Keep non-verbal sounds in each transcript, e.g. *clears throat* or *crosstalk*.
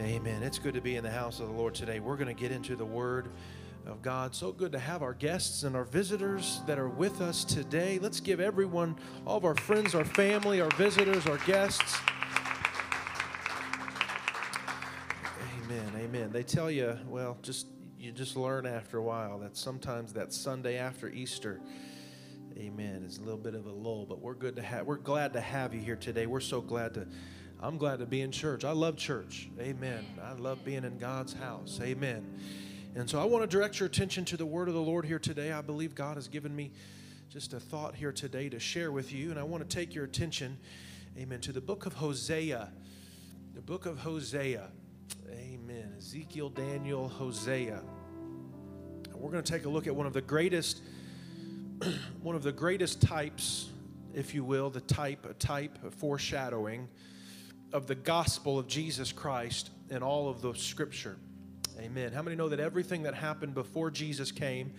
Amen. It's good to be in the house of the Lord today. We're going to get into the Word of God. So good to have our guests and our visitors that are with us today. Let's give everyone, all of our friends, our family, our visitors, our guests. Amen. Amen. They tell you, well, just you just learn after a while that sometimes that Sunday after Easter, amen, is a little bit of a lull, but we're good to have we're glad to have you here today. We're so glad to I'm glad to be in church. I love church. Amen. I love being in God's house. Amen. And so I want to direct your attention to the word of the Lord here today. I believe God has given me just a thought here today to share with you. And I want to take your attention, amen, to the book of Hosea. The book of Hosea. Amen. Ezekiel, Daniel, Hosea. We're going to take a look at one of the greatest, *clears throat* one of the greatest types, if you will, the type, a type, a foreshadowing of the gospel of Jesus Christ in all of the scripture. Amen. How many know that everything that happened before Jesus came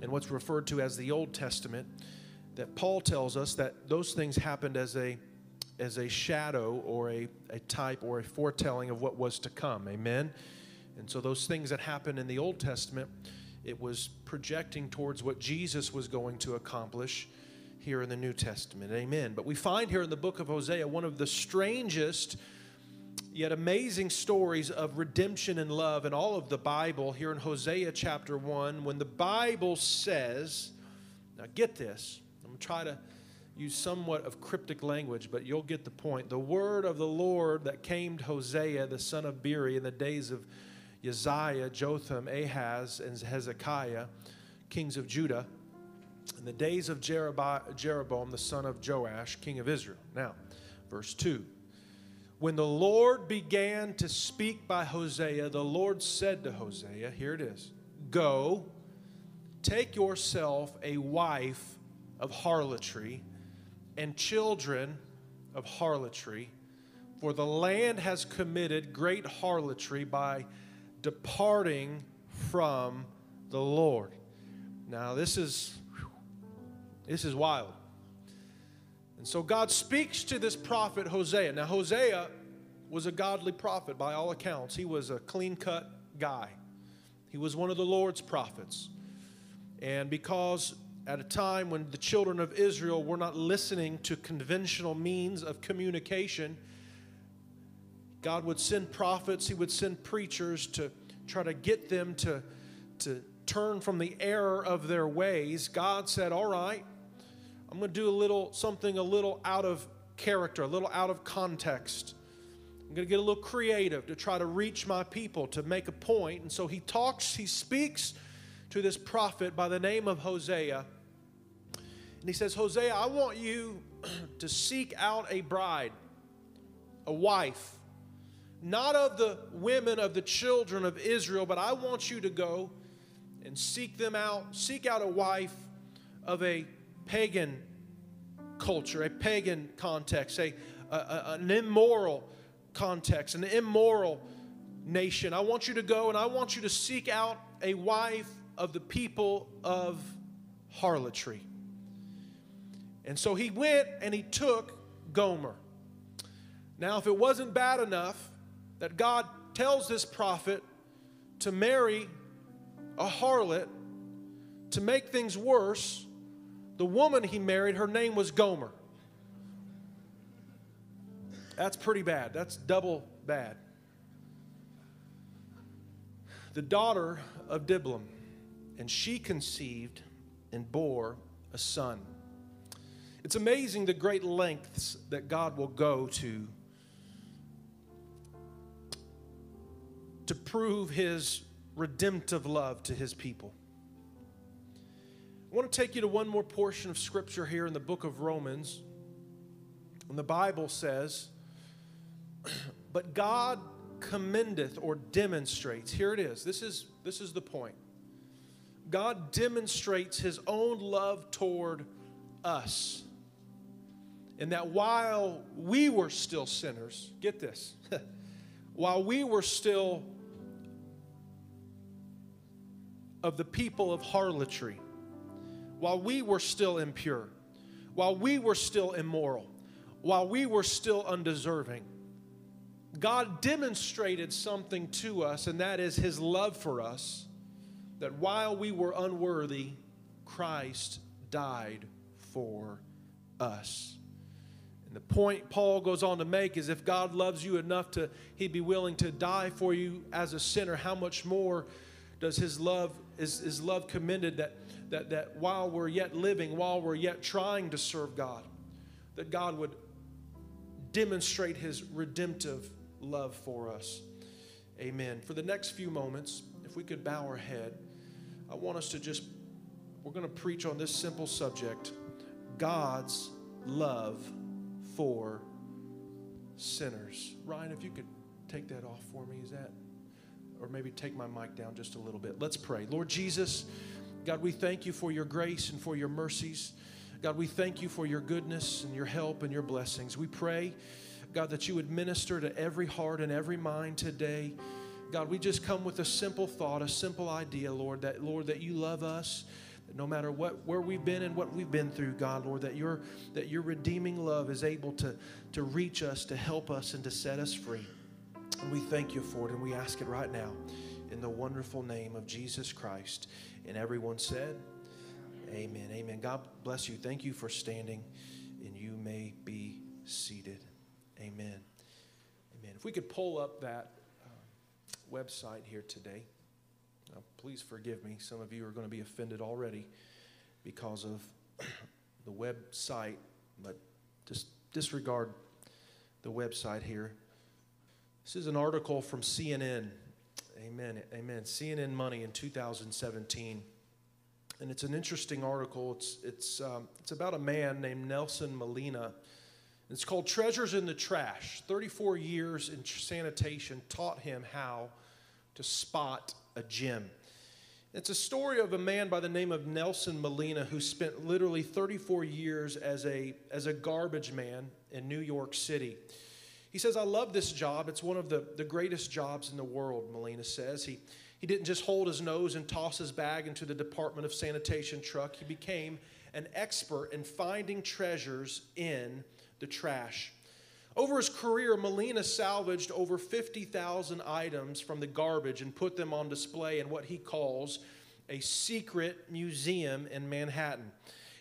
and what's referred to as the Old Testament, that Paul tells us that those things happened as a as a shadow or a, a type or a foretelling of what was to come. Amen. And so those things that happened in the Old Testament, it was projecting towards what Jesus was going to accomplish here in the New Testament. Amen. But we find here in the book of Hosea one of the strangest yet amazing stories of redemption and love in all of the Bible here in Hosea chapter 1 when the Bible says, now get this, I'm going to try to use somewhat of cryptic language, but you'll get the point. The word of the Lord that came to Hosea, the son of Beeri, in the days of Uzziah, Jotham, Ahaz, and Hezekiah, kings of Judah in the days of Jeroboam, the son of Joash, king of Israel. Now, verse 2. When the Lord began to speak by Hosea, the Lord said to Hosea, Here it is Go, take yourself a wife of harlotry and children of harlotry, for the land has committed great harlotry by departing from the Lord. Now, this is this is wild. And so God speaks to this prophet Hosea. Now, Hosea was a godly prophet by all accounts. He was a clean cut guy, he was one of the Lord's prophets. And because at a time when the children of Israel were not listening to conventional means of communication, God would send prophets, He would send preachers to try to get them to, to turn from the error of their ways. God said, All right, I'm going to do a little something a little out of character, a little out of context. I'm going to get a little creative to try to reach my people, to make a point. And so he talks, he speaks to this prophet by the name of Hosea. And he says, Hosea, I want you *clears throat* to seek out a bride, a wife, not of the women of the children of Israel, but I want you to go and seek them out, seek out a wife of a pagan culture, a pagan context, a, a, an immoral context, an immoral nation. I want you to go and I want you to seek out a wife of the people of harlotry. And so he went and he took Gomer. Now, if it wasn't bad enough that God tells this prophet to marry a harlot to make things worse, the woman he married, her name was Gomer. That's pretty bad. That's double bad. The daughter of Diblaim, and she conceived and bore a son. It's amazing the great lengths that God will go to to prove his redemptive love to his people. I want to take you to one more portion of scripture here in the book of Romans. And the Bible says, *clears throat* But God commendeth or demonstrates, here it is. This is this is the point. God demonstrates his own love toward us. And that while we were still sinners, get this, *laughs* while we were still of the people of harlotry, while we were still impure, while we were still immoral, while we were still undeserving, God demonstrated something to us, and that is his love for us, that while we were unworthy, Christ died for us. And the point Paul goes on to make is if God loves you enough to he'd be willing to die for you as a sinner, how much more does his love is his love commended that that that while we're yet living, while we're yet trying to serve God, that God would demonstrate his redemptive love for us. Amen. For the next few moments, if we could bow our head, I want us to just, we're going to preach on this simple subject God's love for sinners. Ryan, if you could take that off for me, is that? Or maybe take my mic down just a little bit. Let's pray. Lord Jesus, God, we thank you for your grace and for your mercies. God, we thank you for your goodness and your help and your blessings. We pray God, that you would minister to every heart and every mind today. God, we just come with a simple thought, a simple idea, Lord, that Lord, that you love us. No matter what where we've been and what we've been through, God, Lord, that your that your redeeming love is able to, to reach us, to help us, and to set us free. And we thank you for it, and we ask it right now in the wonderful name of Jesus Christ. And everyone said, Amen. Amen. God bless you. Thank you for standing, and you may be seated. Amen. Amen. If we could pull up that uh, website here today. Now, please forgive me. Some of you are going to be offended already because of *clears throat* the website, but just disregard the website here. This is an article from CNN. Amen. Amen. CNN Money in 2017. And it's an interesting article. It's, it's, um, it's about a man named Nelson Molina it's called Treasures in the Trash. 34 years in sanitation taught him how to spot a gem. It's a story of a man by the name of Nelson Molina who spent literally 34 years as a, as a garbage man in New York City. He says, I love this job. It's one of the, the greatest jobs in the world, Molina says. He, he didn't just hold his nose and toss his bag into the Department of Sanitation truck, he became an expert in finding treasures in the trash. Over his career, Molina salvaged over 50,000 items from the garbage and put them on display in what he calls a secret museum in Manhattan.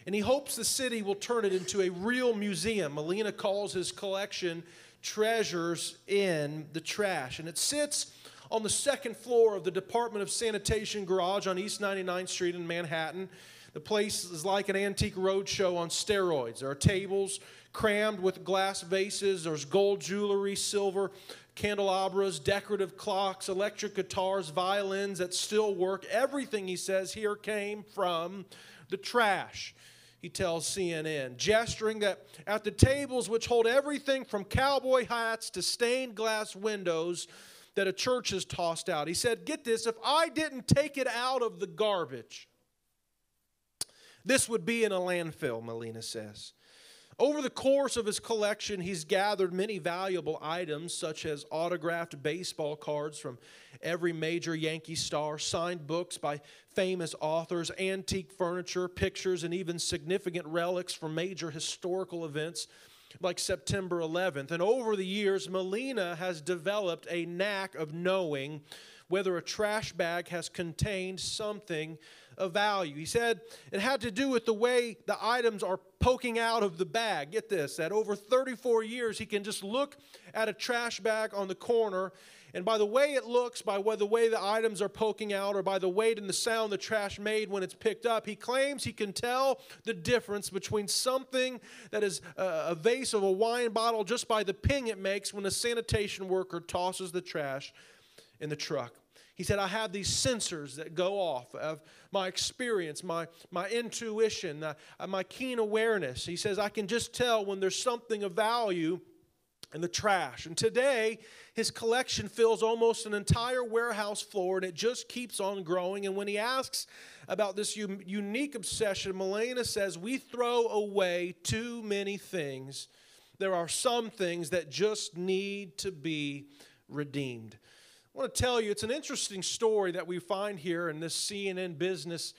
And he hopes the city will turn it into a real museum. Molina calls his collection Treasures in the Trash. And it sits on the second floor of the Department of Sanitation garage on East 99th Street in Manhattan. The place is like an antique roadshow on steroids. There are tables, crammed with glass vases. There's gold jewelry, silver candelabras, decorative clocks, electric guitars, violins that still work. Everything, he says, here came from the trash. He tells CNN, gesturing that at the tables which hold everything from cowboy hats to stained glass windows that a church has tossed out. He said, Get this, if I didn't take it out of the garbage, this would be in a landfill, Molina says. Over the course of his collection, he's gathered many valuable items, such as autographed baseball cards from every major Yankee star, signed books by famous authors, antique furniture, pictures, and even significant relics from major historical events like September 11th. And over the years, Molina has developed a knack of knowing whether a trash bag has contained something of value. He said it had to do with the way the items are poking out of the bag. Get this, that over 34 years, he can just look at a trash bag on the corner, and by the way it looks, by the way the items are poking out, or by the weight and the sound the trash made when it's picked up, he claims he can tell the difference between something that is uh, a vase of a wine bottle just by the ping it makes when a sanitation worker tosses the trash in the truck. He said, I have these sensors that go off of my experience, my, my intuition, uh, my keen awareness. He says, I can just tell when there's something of value in the trash. And today, his collection fills almost an entire warehouse floor and it just keeps on growing. And when he asks about this u- unique obsession, Molina says, We throw away too many things. There are some things that just need to be redeemed. I want to tell you, it's an interesting story that we find here in this CNN business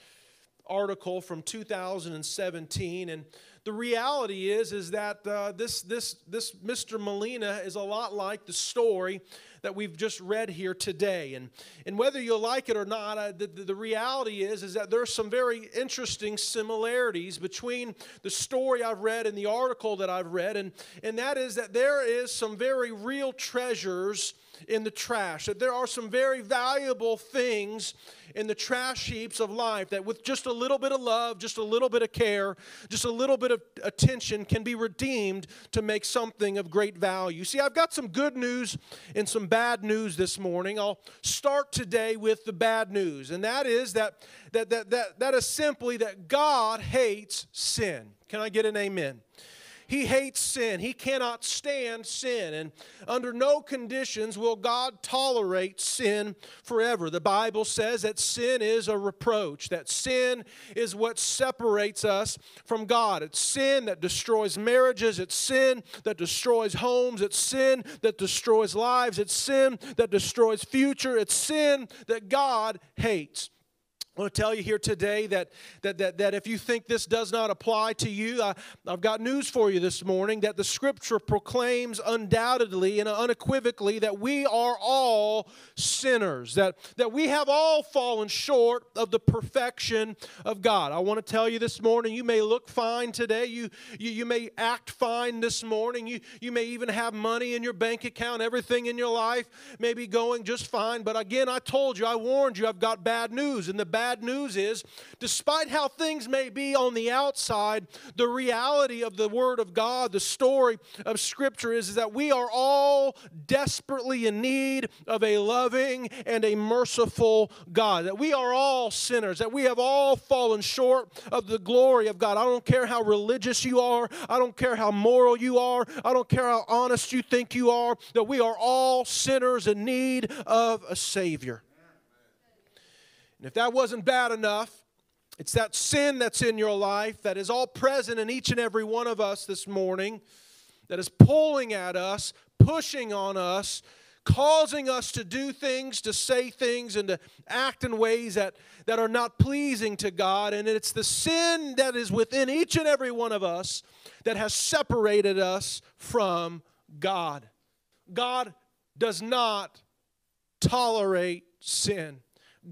article from 2017. And the reality is is that uh, this this this Mr. Molina is a lot like the story that we've just read here today. And, and whether you like it or not, uh, the, the reality is, is that there's some very interesting similarities between the story I've read and the article that I've read. And, and that is that there is some very real treasures in the trash, that there are some very valuable things in the trash heaps of life that with just a little bit of love, just a little bit of care, just a little bit of attention can be redeemed to make something of great value. See, I've got some good news and some bad news this morning. I'll start today with the bad news, and that is that that that that, that is simply that God hates sin. Can I get an amen? He hates sin. He cannot stand sin. And under no conditions will God tolerate sin forever. The Bible says that sin is a reproach, that sin is what separates us from God. It's sin that destroys marriages, it's sin that destroys homes, it's sin that destroys lives, it's sin that destroys future, it's sin that God hates. I want to tell you here today that, that, that, that if you think this does not apply to you, I, I've got news for you this morning that the scripture proclaims undoubtedly and unequivocally that we are all sinners, that, that we have all fallen short of the perfection of God. I want to tell you this morning, you may look fine today, you, you, you may act fine this morning, you, you may even have money in your bank account, everything in your life may be going just fine. But again, I told you, I warned you, I've got bad news. And the bad bad news is, despite how things may be on the outside, the reality of the Word of God, the story of Scripture is, is that we are all desperately in need of a loving and a merciful God. That we are all sinners, that we have all fallen short of the glory of God. I don't care how religious you are, I don't care how moral you are, I don't care how honest you think you are, that we are all sinners in need of a Savior. And if that wasn't bad enough, it's that sin that's in your life that is all present in each and every one of us this morning, that is pulling at us, pushing on us, causing us to do things, to say things, and to act in ways that, that are not pleasing to God. And it's the sin that is within each and every one of us that has separated us from God. God does not tolerate sin.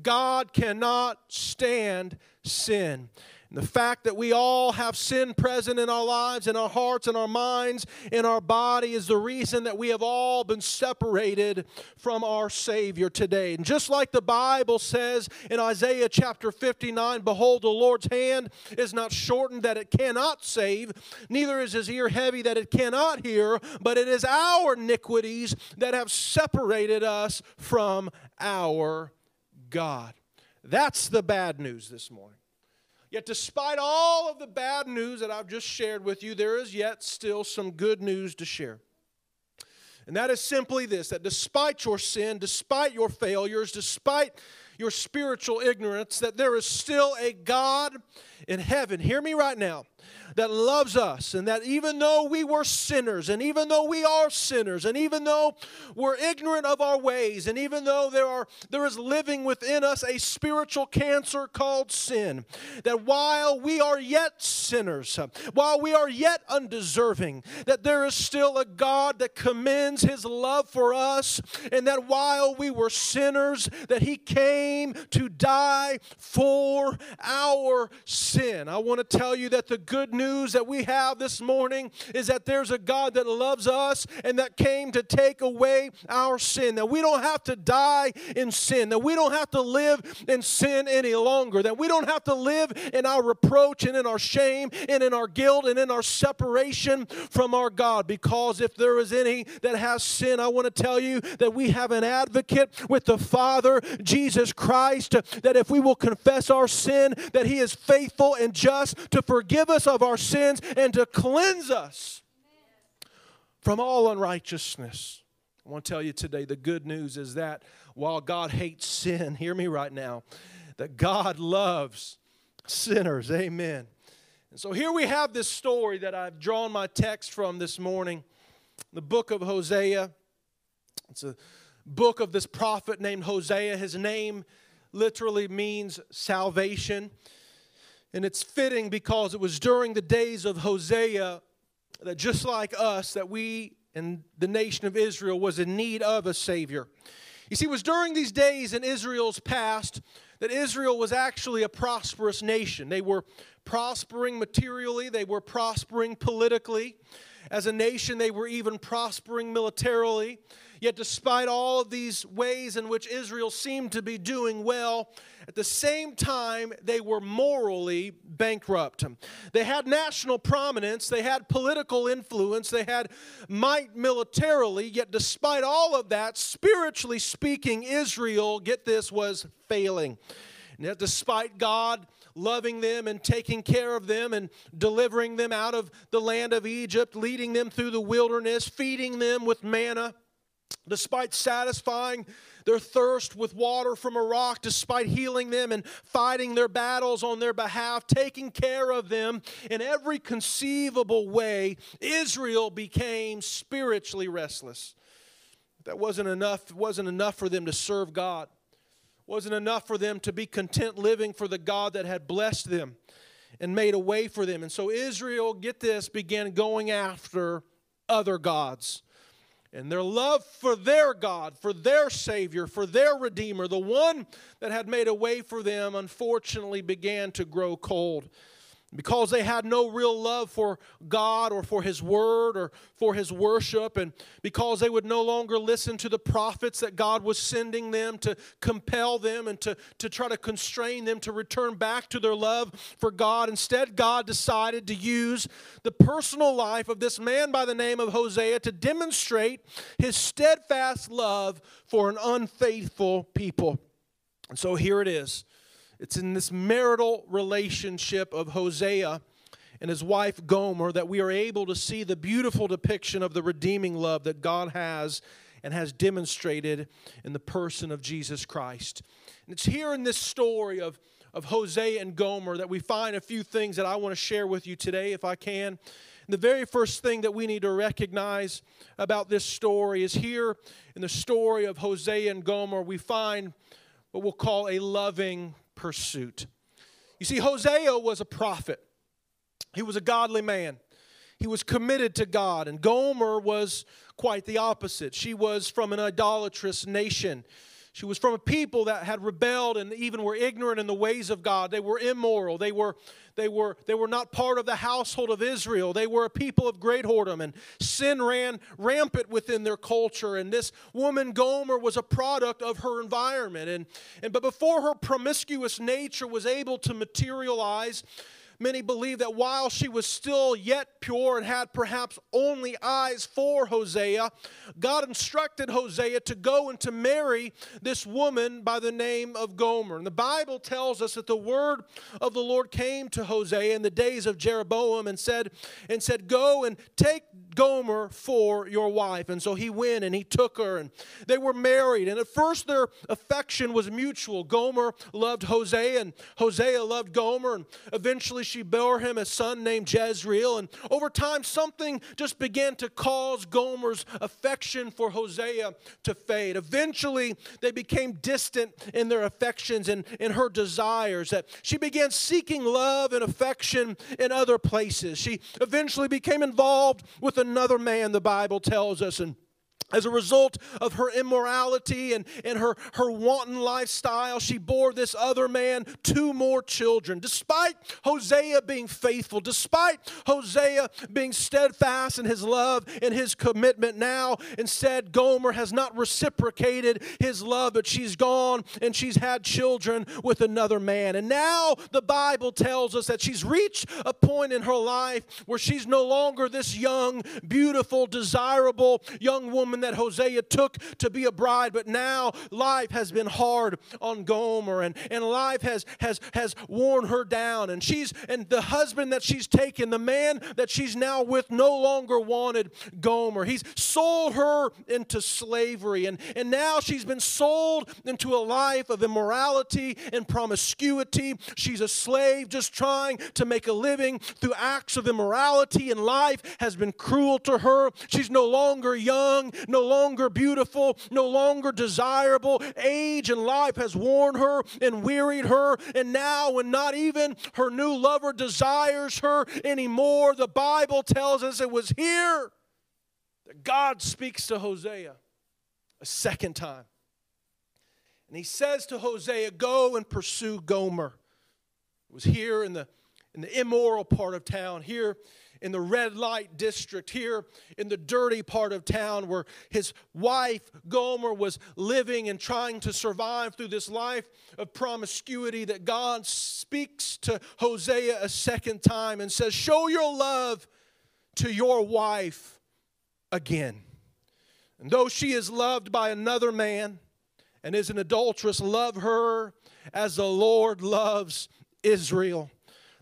God cannot stand sin. And the fact that we all have sin present in our lives, in our hearts, in our minds, in our body is the reason that we have all been separated from our Savior today. And just like the Bible says in Isaiah chapter 59 Behold, the Lord's hand is not shortened that it cannot save, neither is his ear heavy that it cannot hear, but it is our iniquities that have separated us from our God. That's the bad news this morning. Yet, despite all of the bad news that I've just shared with you, there is yet still some good news to share. And that is simply this that despite your sin, despite your failures, despite your spiritual ignorance, that there is still a God in heaven. Hear me right now that loves us, and that even though we were sinners, and even though we are sinners, and even though we're ignorant of our ways, and even though there are there is living within us a spiritual cancer called sin, that while we are yet sinners, while we are yet undeserving, that there is still a God that commends his love for us, and that while we were sinners, that he came to die for our sin. I want to tell you that the good news that we have this morning is that there's a God that loves us and that came to take away our sin. That we don't have to die in sin. That we don't have to live in sin any longer. That we don't have to live in our reproach and in our shame and in our guilt and in our separation from our God. Because if there is any that has sin, I want to tell you that we have an advocate with the Father, Jesus Christ, that if we will confess our sin, that He is faithful and just to forgive us of our sins and to cleanse us from all unrighteousness. I want to tell you today the good news is that while God hates sin, *laughs* hear me right now, that God loves sinners. Amen. And so here we have this story that I've drawn my text from this morning, the book of Hosea. It's a book of this prophet named Hosea. His name literally means salvation. And it's fitting because it was during the days of Hosea that just like us, that we and the nation of Israel was in need of a Savior. You see, it was during these days in Israel's past that Israel was actually a prosperous nation. They were prospering materially, they were prospering politically. As a nation, they were even prospering militarily. Yet, despite all of these ways in which Israel seemed to be doing well, at the same time, they were morally bankrupt. They had national prominence, they had political influence, they had might militarily, yet, despite all of that, spiritually speaking, Israel, get this, was failing. And yet, despite God loving them and taking care of them and delivering them out of the land of Egypt, leading them through the wilderness, feeding them with manna, despite satisfying their thirst with water from a rock, despite healing them and fighting their battles on their behalf, taking care of them in every conceivable way, Israel became spiritually restless. That wasn't enough, wasn't enough for them to serve God. Wasn't enough for them to be content living for the God that had blessed them and made a way for them. And so Israel, get this, began going after other gods and their love for their God, for their Savior, for their Redeemer, the one that had made a way for them, unfortunately began to grow cold because they had no real love for God or for His Word or for His worship, and because they would no longer listen to the prophets that God was sending them to compel them and to, to try to constrain them to return back to their love for God. Instead, God decided to use the personal life of this man by the name of Hosea to demonstrate His steadfast love for an unfaithful people. And so here it is. It's in this marital relationship of Hosea and his wife Gomer that we are able to see the beautiful depiction of the redeeming love that God has and has demonstrated in the person of Jesus Christ. And it's here in this story of, of Hosea and Gomer that we find a few things that I want to share with you today, if I can. And the very first thing that we need to recognize about this story is here in the story of Hosea and Gomer, we find what we'll call a loving pursuit. You see, Hosea was a prophet, he was a godly man. He was committed to God, and Gomer was quite the opposite. She was from an idolatrous nation. She was from a people that had rebelled and even were ignorant in the ways of God. They were immoral. They were, they were, they were not part of the household of Israel. They were a people of great whoredom, and sin ran rampant within their culture. And this woman, Gomer, was a product of her environment. And, and but before her promiscuous nature was able to materialize, Many believe that while she was still yet pure and had perhaps only eyes for Hosea, God instructed Hosea to go and to marry this woman by the name of Gomer. And the Bible tells us that the word of the Lord came to Hosea in the days of Jeroboam and said, and said, Go and take Gomer for your wife. And so he went and he took her, and they were married. And at first, their affection was mutual. Gomer loved Hosea, and Hosea loved Gomer. And eventually, she bore him a son named Jezreel. And over time, something just began to cause Gomer's affection for Hosea to fade. Eventually, they became distant in their affections and in her desires. That she began seeking love and affection in other places. She eventually became involved with another man, the Bible tells us. And as a result of her immorality and, and her, her wanton lifestyle, she bore this other man two more children. Despite Hosea being faithful, despite Hosea being steadfast in his love and his commitment, now instead Gomer has not reciprocated his love, but she's gone and she's had children with another man. And now the Bible tells us that she's reached a point in her life where she's no longer this young, beautiful, desirable young woman that Hosea took to be a bride, but now life has been hard on Gomer and, and life has, has, has worn her down. And she's and the husband that she's taken, the man that she's now with, no longer wanted Gomer. He's sold her into slavery, and, and now she's been sold into a life of immorality and promiscuity. She's a slave just trying to make a living through acts of immorality, and life has been cruel to her. She's no longer young, no longer beautiful, no longer desirable. Age and life has worn her and wearied her, and now, when not even her new lover desires her anymore, the Bible tells us it was here that God speaks to Hosea a second time. And he says to Hosea, Go and pursue Gomer. It was here in the, in the immoral part of town, here in the red light district, here in the dirty part of town where his wife Gomer was living and trying to survive through this life of promiscuity, that God speaks to Hosea a second time and says, Show your love to your wife again. And though she is loved by another man, and is an adulteress, love her as the Lord loves Israel.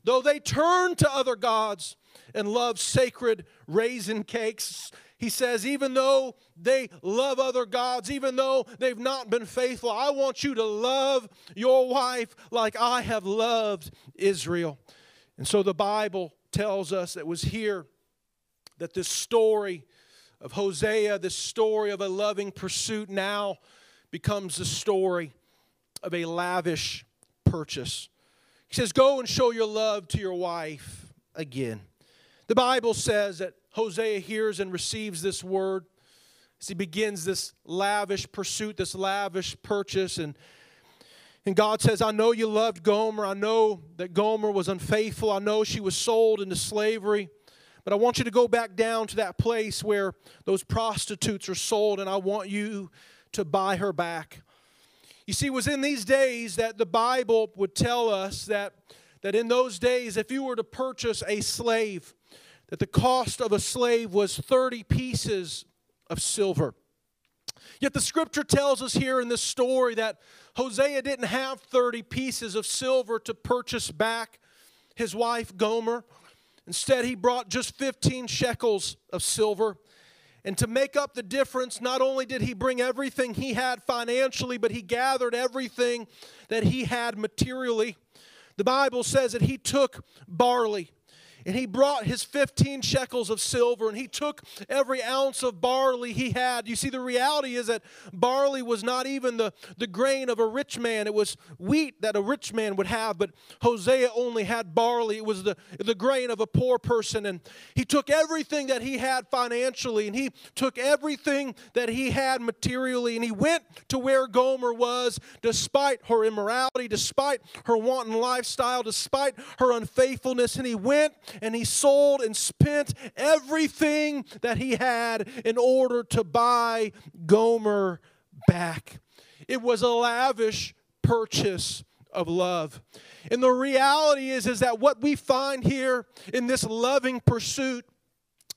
Though they turn to other gods and love sacred raisin cakes, he says, even though they love other gods, even though they've not been faithful, I want you to love your wife like I have loved Israel. And so the Bible tells us it was here that this story of Hosea, this story of a loving pursuit now becomes the story of a lavish purchase. He says, Go and show your love to your wife again. The Bible says that Hosea hears and receives this word as he begins this lavish pursuit, this lavish purchase. And, and God says, I know you loved Gomer. I know that Gomer was unfaithful. I know she was sold into slavery. But I want you to go back down to that place where those prostitutes are sold, and I want you to buy her back. You see, it was in these days that the Bible would tell us that, that in those days, if you were to purchase a slave, that the cost of a slave was 30 pieces of silver. Yet the scripture tells us here in this story that Hosea didn't have 30 pieces of silver to purchase back his wife Gomer. Instead, he brought just 15 shekels of silver. And to make up the difference, not only did he bring everything he had financially, but he gathered everything that he had materially. The Bible says that he took barley and he brought his 15 shekels of silver and he took every ounce of barley he had. You see, the reality is that barley was not even the, the grain of a rich man, it was wheat that a rich man would have, but Hosea only had barley. It was the, the grain of a poor person. And he took everything that he had financially and he took everything that he had materially and he went to where Gomer was despite her immorality, despite her wanton lifestyle, despite her unfaithfulness. And he went and he sold and spent everything that he had in order to buy Gomer back. It was a lavish purchase of love. And the reality is is that what we find here in this loving pursuit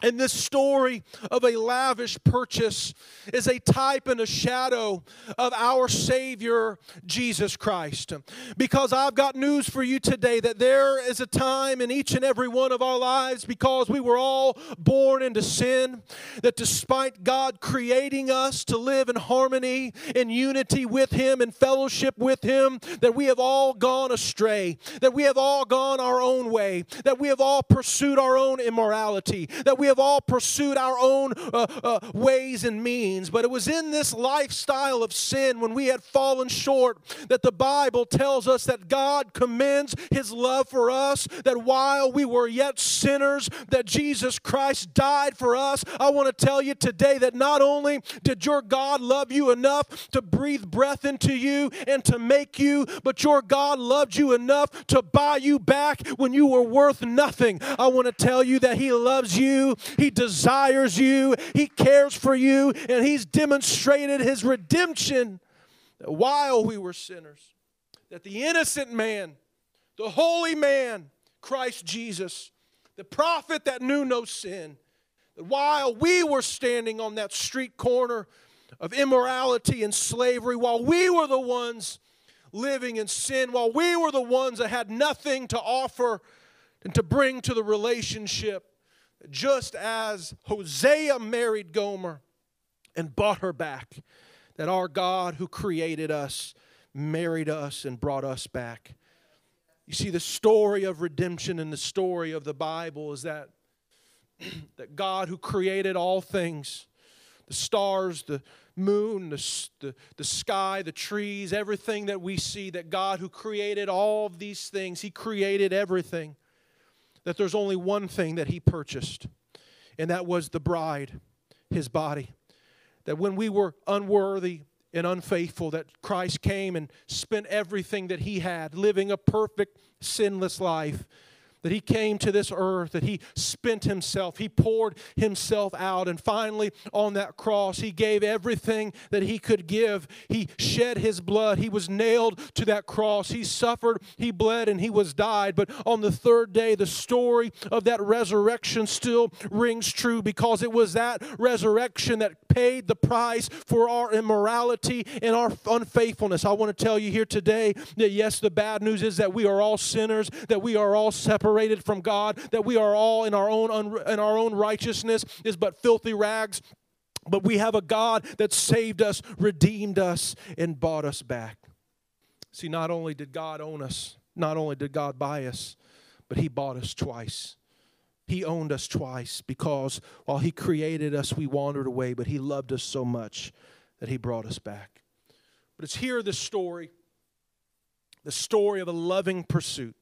and this story of a lavish purchase is a type and a shadow of our Savior, Jesus Christ. Because I've got news for you today that there is a time in each and every one of our lives, because we were all born into sin, that despite God creating us to live in harmony, in unity with Him, in fellowship with Him, that we have all gone astray, that we have all gone our own way, that we have all pursued our own immorality, that we have have all pursued our own uh, uh, ways and means, but it was in this lifestyle of sin when we had fallen short that the Bible tells us that God commends his love for us, that while we were yet sinners, that Jesus Christ died for us. I want to tell you today that not only did your God love you enough to breathe breath into you and to make you, but your God loved you enough to buy you back when you were worth nothing. I want to tell you that he loves you he desires you, He cares for you, and He's demonstrated His redemption while we were sinners. That the innocent man, the holy man, Christ Jesus, the prophet that knew no sin, that while we were standing on that street corner of immorality and slavery, while we were the ones living in sin, while we were the ones that had nothing to offer and to bring to the relationship, just as Hosea married Gomer and bought her back, that our God who created us married us and brought us back. You see, the story of redemption and the story of the Bible is that, *clears throat* that God who created all things, the stars, the moon, the, the, the sky, the trees, everything that we see, that God, who created all of these things, He created everything, that there's only one thing that He purchased, and that was the bride, His body. That when we were unworthy, and unfaithful, that Christ came and spent everything that he had, living a perfect, sinless life that he came to this earth, that he spent himself, he poured himself out, and finally on that cross, he gave everything that he could give. He shed his blood, he was nailed to that cross, he suffered, he bled, and he was died. But on the third day, the story of that resurrection still rings true because it was that resurrection that paid the price for our immorality and our unfaithfulness. I want to tell you here today that yes, the bad news is that we are all sinners, that we are all separated separated from God, that we are all in our own in our own righteousness is but filthy rags. But we have a God that saved us, redeemed us, and bought us back. See, not only did God own us, not only did God buy us, but He bought us twice. He owned us twice because while He created us, we wandered away, but He loved us so much that He brought us back. But it's here the story, the story of a loving pursuit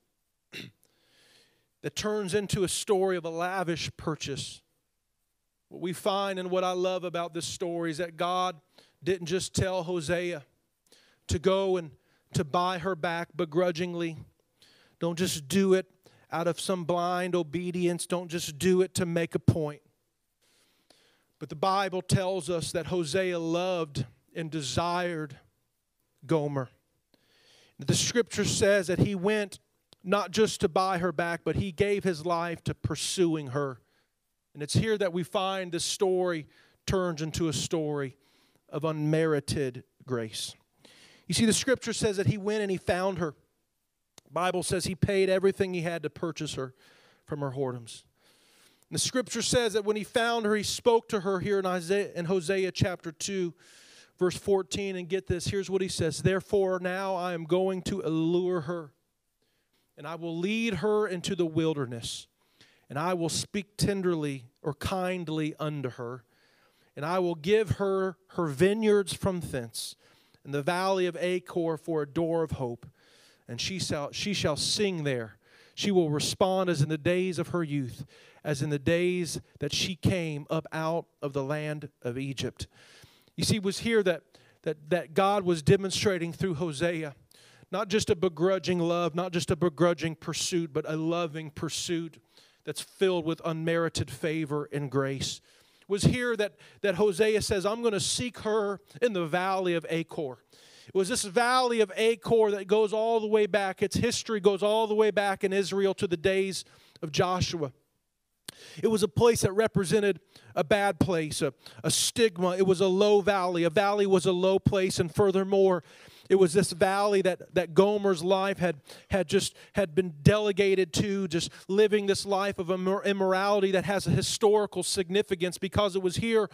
that turns into a story of a lavish purchase. What we find and what I love about this story is that God didn't just tell Hosea to go and to buy her back begrudgingly. Don't just do it out of some blind obedience. Don't just do it to make a point. But the Bible tells us that Hosea loved and desired Gomer. The scripture says that he went not just to buy her back, but he gave his life to pursuing her. And it's here that we find this story turns into a story of unmerited grace. You see, the scripture says that he went and he found her. The Bible says he paid everything he had to purchase her from her whoredoms. And the scripture says that when he found her, he spoke to her here in, Isaiah, in Hosea chapter 2, verse 14. And get this, here's what he says Therefore, now I am going to allure her and I will lead her into the wilderness, and I will speak tenderly or kindly unto her, and I will give her her vineyards from thence, and the valley of Achor for a door of hope, and she shall, she shall sing there. She will respond as in the days of her youth, as in the days that she came up out of the land of Egypt. You see, it was here that, that, that God was demonstrating through Hosea not just a begrudging love, not just a begrudging pursuit, but a loving pursuit that's filled with unmerited favor and grace. It was here that, that Hosea says, I'm going to seek her in the valley of Achor. It was this valley of Achor that goes all the way back, its history goes all the way back in Israel to the days of Joshua. It was a place that represented a bad place, a, a stigma. It was a low valley. A valley was a low place, and furthermore, it was this valley that, that Gomer's life had, had just had been delegated to, just living this life of immorality that has a historical significance because it was here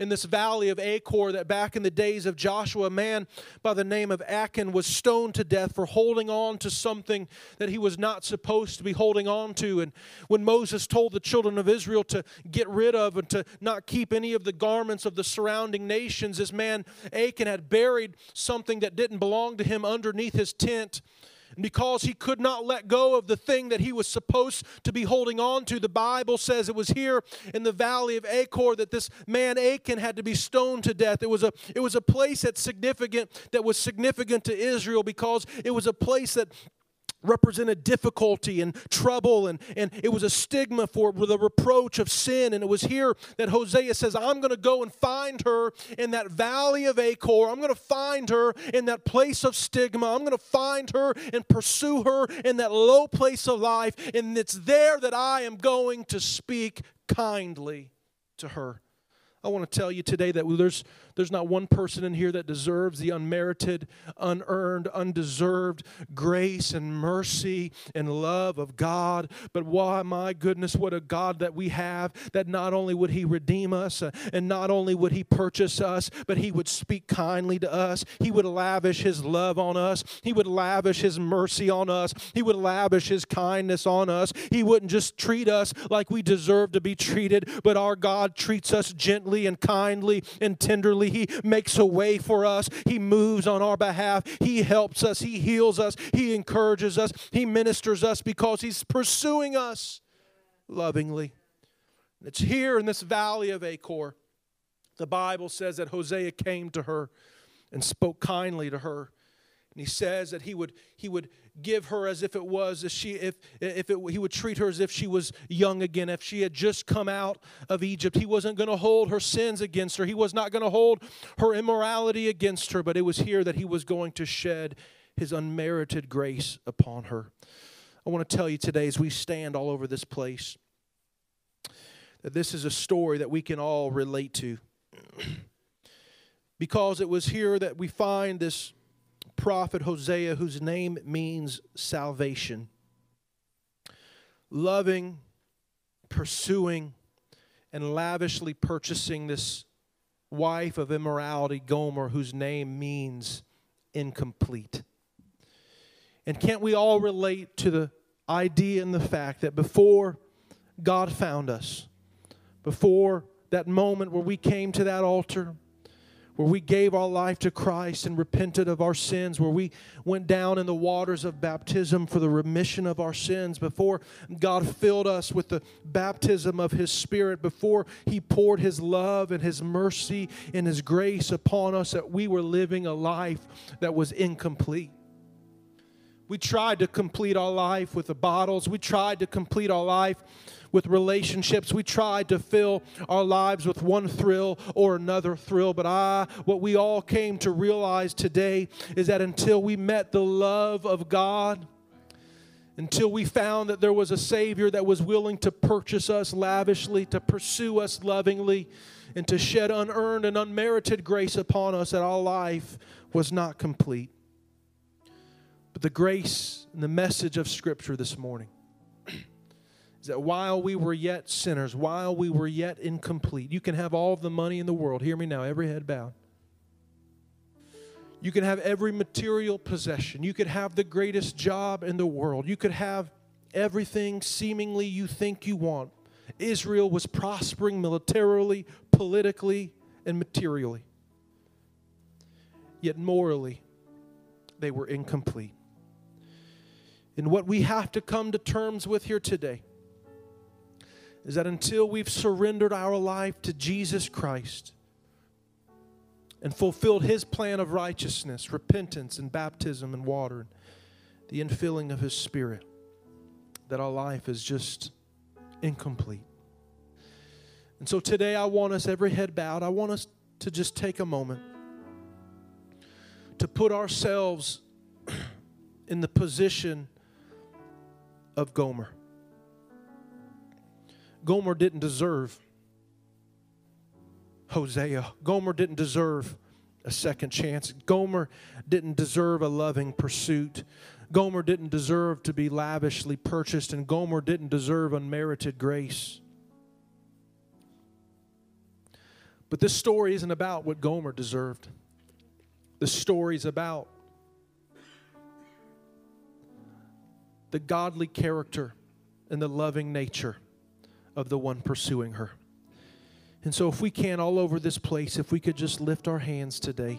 in this valley of Achor that back in the days of Joshua, a man by the name of Achan was stoned to death for holding on to something that he was not supposed to be holding on to. And when Moses told the children of Israel to get rid of and to not keep any of the garments of the surrounding nations, this man Achan had buried something that didn't belonged to him underneath his tent. And because he could not let go of the thing that he was supposed to be holding on to, the Bible says it was here in the valley of Achor that this man Achan had to be stoned to death. It was a, it was a place that's significant, that was significant to Israel because it was a place that represented difficulty and trouble, and, and it was a stigma for the reproach of sin. And it was here that Hosea says, I'm going to go and find her in that valley of Achor. I'm going to find her in that place of stigma. I'm going to find her and pursue her in that low place of life. And it's there that I am going to speak kindly to her. I want to tell you today that there's, there's not one person in here that deserves the unmerited, unearned, undeserved grace and mercy and love of God. But why, my goodness, what a God that we have that not only would He redeem us uh, and not only would He purchase us, but He would speak kindly to us. He would lavish His love on us. He would lavish His mercy on us. He would lavish His kindness on us. He wouldn't just treat us like we deserve to be treated, but our God treats us gently and kindly and tenderly. He makes a way for us. He moves on our behalf. He helps us. He heals us. He encourages us. He ministers us because He's pursuing us lovingly. It's here in this valley of Achor. The Bible says that Hosea came to her and spoke kindly to her. And he says that he would, he would give her as if it was, as she, if, if it, he would treat her as if she was young again, if she had just come out of Egypt. He wasn't going to hold her sins against her. He was not going to hold her immorality against her, but it was here that he was going to shed his unmerited grace upon her. I want to tell you today as we stand all over this place that this is a story that we can all relate to. *clears throat* because it was here that we find this prophet Hosea, whose name means salvation. Loving, pursuing, and lavishly purchasing this wife of immorality, Gomer, whose name means incomplete. And can't we all relate to the idea and the fact that before God found us, before that moment where we came to that altar, where we gave our life to Christ and repented of our sins, where we went down in the waters of baptism for the remission of our sins, before God filled us with the baptism of His Spirit, before He poured His love and His mercy and His grace upon us, that we were living a life that was incomplete. We tried to complete our life with the bottles. We tried to complete our life with relationships. We tried to fill our lives with one thrill or another thrill. But I, what we all came to realize today is that until we met the love of God, until we found that there was a Savior that was willing to purchase us lavishly, to pursue us lovingly, and to shed unearned and unmerited grace upon us, that our life was not complete. But the grace and the message of Scripture this morning that while we were yet sinners, while we were yet incomplete, you can have all the money in the world. Hear me now, every head bowed. You can have every material possession. You could have the greatest job in the world. You could have everything seemingly you think you want. Israel was prospering militarily, politically, and materially. Yet morally, they were incomplete. And what we have to come to terms with here today is that until we've surrendered our life to Jesus Christ and fulfilled His plan of righteousness, repentance, and baptism and water, and the infilling of His Spirit, that our life is just incomplete. And so today, I want us, every head bowed, I want us to just take a moment to put ourselves *clears throat* in the position of Gomer. Gomer didn't deserve Hosea. Gomer didn't deserve a second chance. Gomer didn't deserve a loving pursuit. Gomer didn't deserve to be lavishly purchased, and Gomer didn't deserve unmerited grace. But this story isn't about what Gomer deserved. The story is about the godly character and the loving nature of the one pursuing her. And so, if we can, all over this place, if we could just lift our hands today.